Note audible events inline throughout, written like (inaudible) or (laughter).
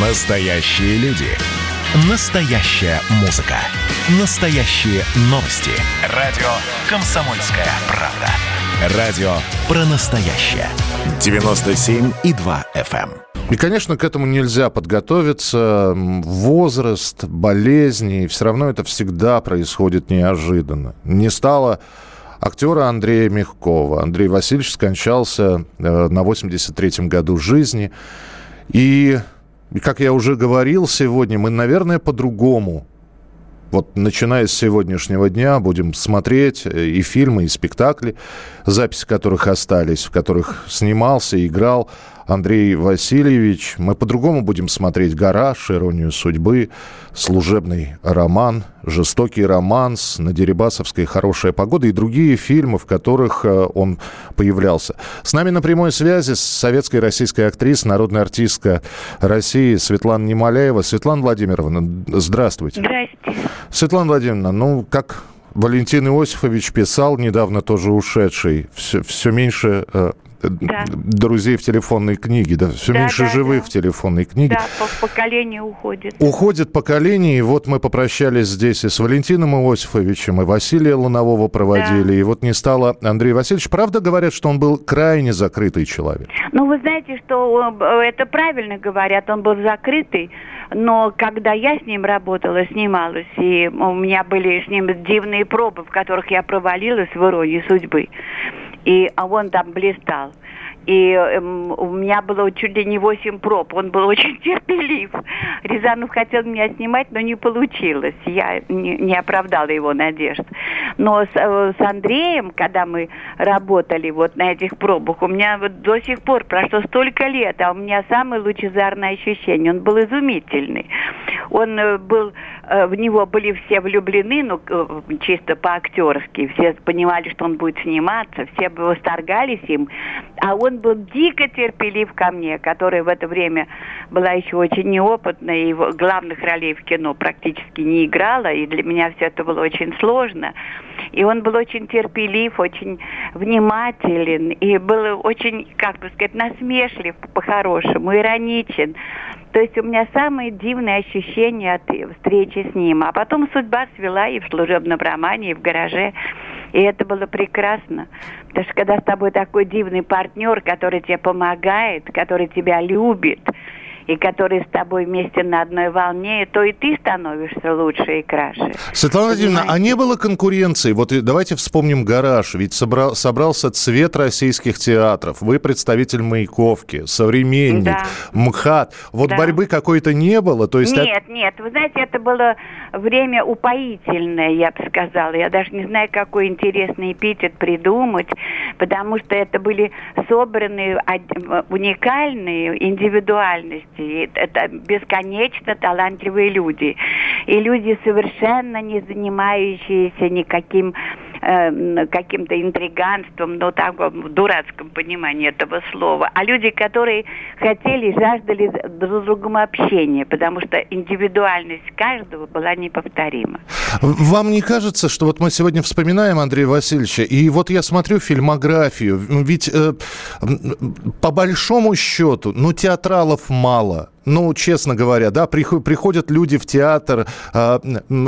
Настоящие люди. Настоящая музыка. Настоящие новости. Радио «Комсомольская правда». Радио про настоящее. 97,2 FM. И, конечно, к этому нельзя подготовиться. Возраст, болезни, все равно это всегда происходит неожиданно. Не стало актера Андрея Мягкова. Андрей Васильевич скончался э, на 83-м году жизни. И, как я уже говорил сегодня, мы, наверное, по-другому. Вот начиная с сегодняшнего дня будем смотреть э, и фильмы, и спектакли, записи которых остались, в которых снимался, играл Андрей Васильевич. Мы по-другому будем смотреть «Гараж», «Иронию судьбы», «Служебный роман», «Жестокий романс», «На Дерибасовской хорошая погода» и другие фильмы, в которых э, он появлялся. С нами на прямой связи с советской российской актрисой, народная артистка России Светлана Немоляева. Светлана Владимировна, здравствуйте. Здравствуйте. Светлана Владимировна, ну, как Валентин Иосифович писал, недавно тоже ушедший, все, все меньше э, да. друзей в телефонной книге, да, все да, меньше да, живых да. в телефонной книге. Да, по поколению уходит. Уходит поколение, и вот мы попрощались здесь и с Валентином Иосифовичем, и Василия Лунового проводили, да. и вот не стало Андрея Васильевича. Правда говорят, что он был крайне закрытый человек? Ну, вы знаете, что э, это правильно говорят, он был закрытый, но когда я с ним работала, снималась, и у меня были с ним дивные пробы, в которых я провалилась в иронии судьбы, и а он там блистал. И э, у меня было чуть ли не 8 проб. Он был (laughs) очень терпелив. Рязанов хотел меня снимать, но не получилось. Я не, не оправдала его надежд. Но с, э, с Андреем, когда мы работали вот на этих пробах, у меня вот до сих пор прошло столько лет, а у меня самое лучезарное ощущение. Он был изумительный. Он э, был в него были все влюблены, ну, чисто по-актерски. Все понимали, что он будет сниматься, все бы восторгались им. А он был дико терпелив ко мне, которая в это время была еще очень неопытная, и главных ролей в кино практически не играла, и для меня все это было очень сложно. И он был очень терпелив, очень внимателен, и был очень, как бы сказать, насмешлив по-хорошему, ироничен. То есть у меня самые дивные ощущения от встречи с ним. А потом судьба свела и в служебном романе, и в гараже. И это было прекрасно. Потому что когда с тобой такой дивный партнер, который тебе помогает, который тебя любит, и которые с тобой вместе на одной волне, то и ты становишься лучше и краше. Светлана Владимировна, а не было конкуренции? Вот давайте вспомним «Гараж». Ведь собрал, собрался цвет российских театров. Вы представитель «Маяковки», «Современник», да. «МХАТ». Вот да. борьбы какой-то не было? То есть нет, это... нет. Вы знаете, это было время упоительное, я бы сказала. Я даже не знаю, какой интересный эпитет придумать, потому что это были собранные уникальные индивидуальности люди, это бесконечно талантливые люди. И люди, совершенно не занимающиеся никаким э, каким-то интриганством, но так в дурацком понимании этого слова, а люди, которые хотели, жаждали друг с другом общения, потому что индивидуальность каждого была неповторима. Вам не кажется, что вот мы сегодня вспоминаем Андрея Васильевича, и вот я смотрю фильмографию, ведь э, по большому счету, ну, театралов мало, ну, честно говоря, да, приходят люди в театр, а,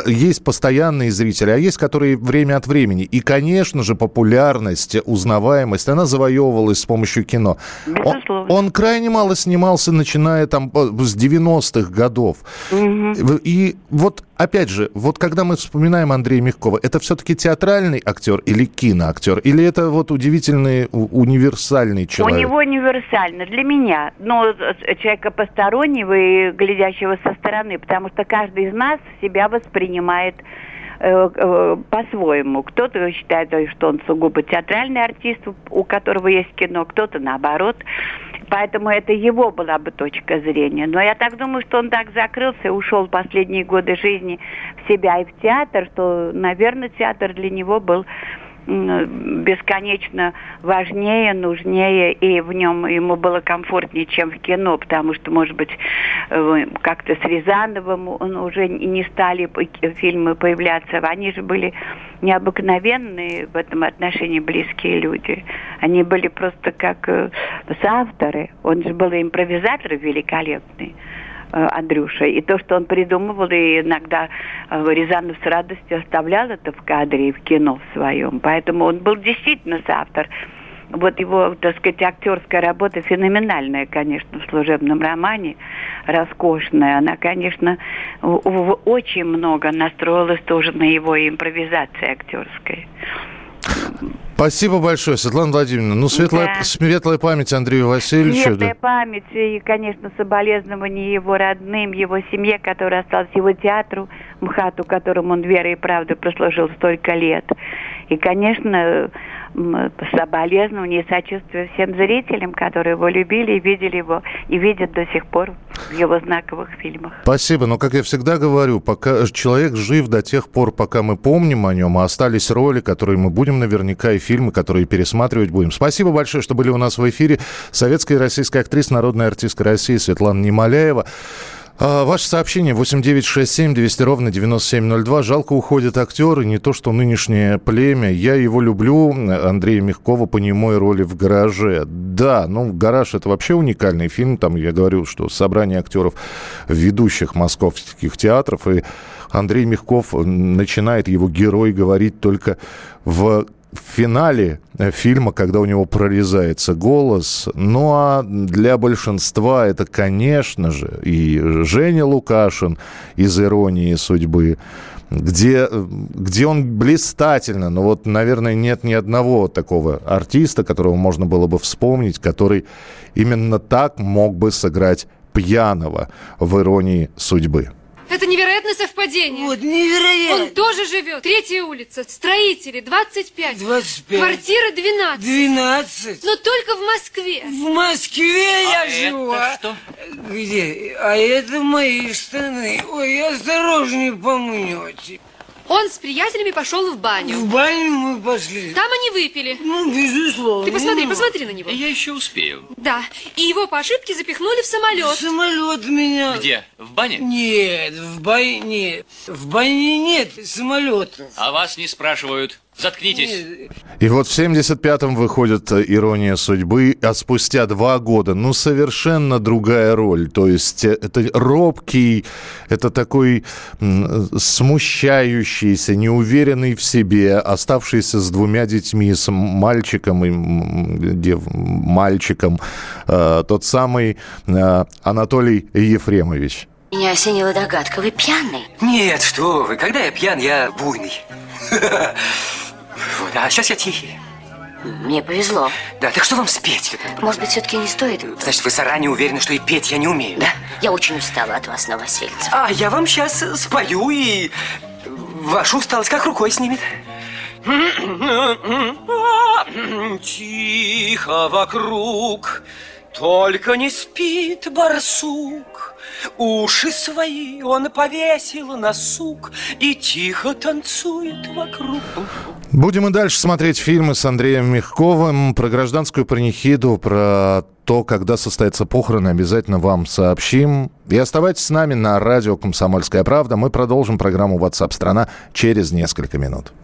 есть постоянные зрители, а есть, которые время от времени. И, конечно же, популярность, узнаваемость, она завоевывалась с помощью кино. Он, он крайне мало снимался, начиная там с 90-х годов. Угу. И вот, опять же, вот когда мы вспоминаем Андрея Мягкова, это все-таки театральный актер или киноактер? Или это вот удивительный, универсальный человек? У него универсально. Для меня, ну, человека постороннего, стороннего и глядящего со стороны, потому что каждый из нас себя воспринимает э, э, по-своему. Кто-то считает, что он сугубо театральный артист, у которого есть кино, кто-то наоборот. Поэтому это его была бы точка зрения. Но я так думаю, что он так закрылся и ушел в последние годы жизни в себя и в театр, что, наверное, театр для него был бесконечно важнее, нужнее, и в нем ему было комфортнее, чем в кино, потому что, может быть, как-то с Рязановым он уже не стали фильмы появляться. Они же были необыкновенные в этом отношении близкие люди. Они были просто как э, соавторы. Он же был импровизатор великолепный. Андрюша. И то, что он придумывал, и иногда Рязанов с радостью оставлял это в кадре и в кино в своем. Поэтому он был действительно соавтор вот его, так сказать, актерская работа феноменальная, конечно, в служебном романе, роскошная. Она, конечно, очень много настроилась тоже на его импровизации актерской. Спасибо большое, Светлана Владимировна. Ну, светлая, да. светлая память Андрею Васильевичу. Светлая да. память и, конечно, соболезнования его родным, его семье, которая осталась, его театру МХАТу, которому он верой и правдой прослужил столько лет. И, конечно, соболезнования и сочувствия всем зрителям, которые его любили и видели его, и видят до сих пор в его знаковых фильмах. Спасибо. Но, как я всегда говорю, пока человек жив до тех пор, пока мы помним о нем, а остались роли, которые мы будем наверняка, и фильмы, которые пересматривать будем. Спасибо большое, что были у нас в эфире. Советская и российская актриса, народная артистка России Светлана Немоляева. А, ваше сообщение 8967 200 ровно 9702. Жалко уходит актер, и не то, что нынешнее племя. Я его люблю, Андрея Мягкова, по немой роли в «Гараже». Да, ну, «Гараж» — это вообще уникальный фильм. Там, я говорю, что собрание актеров ведущих московских театров, и Андрей Мягков начинает его герой говорить только в в финале э, фильма, когда у него прорезается голос. Ну а для большинства это, конечно же, и Женя Лукашин из «Иронии судьбы», где, где он блистательно, но вот, наверное, нет ни одного такого артиста, которого можно было бы вспомнить, который именно так мог бы сыграть пьяного в «Иронии судьбы». Это невероятное совпадение. Вот, невероятно. Он тоже живет. Третья улица. Строители. 25. 25. Квартира 12. 12. Но только в Москве. В Москве а я живу. Это а? что? Где? А это мои штаны. Ой, осторожнее помнете. Он с приятелями пошел в баню. В баню мы пошли. Там они выпили. Ну, безусловно. Ты посмотри, посмотри на него. Я еще успею. Да. И его по ошибке запихнули в самолет. В самолет меня. Где? В бане? Нет, в бане. В бане нет самолета. А вас не спрашивают. Заткнитесь. И вот в 75-м выходит «Ирония судьбы», а спустя два года, ну, совершенно другая роль. То есть э, это робкий, это такой смущающийся, неуверенный в себе, оставшийся с двумя детьми, с мальчиком и дев, мальчиком, э, тот самый э, Анатолий Ефремович. Меня осенила догадка. Вы пьяный? Нет, что вы. Когда я пьян, я буйный. (laughs) Вот, а сейчас я тихий. Мне повезло. Да, так что вам спеть? Может быть, все-таки не стоит? Значит, вы заранее уверены, что и петь я не умею, да? Я очень устала от вас, новосельцев. А я вам сейчас спою, и вашу усталость как рукой снимет. Тихо вокруг, только не спит барсук. Уши свои он повесил на сук и тихо танцует вокруг. Будем и дальше смотреть фильмы с Андреем Мягковым про гражданскую панихиду, про то, когда состоятся похороны, обязательно вам сообщим. И оставайтесь с нами на радио «Комсомольская правда». Мы продолжим программу WhatsApp страна через несколько минут.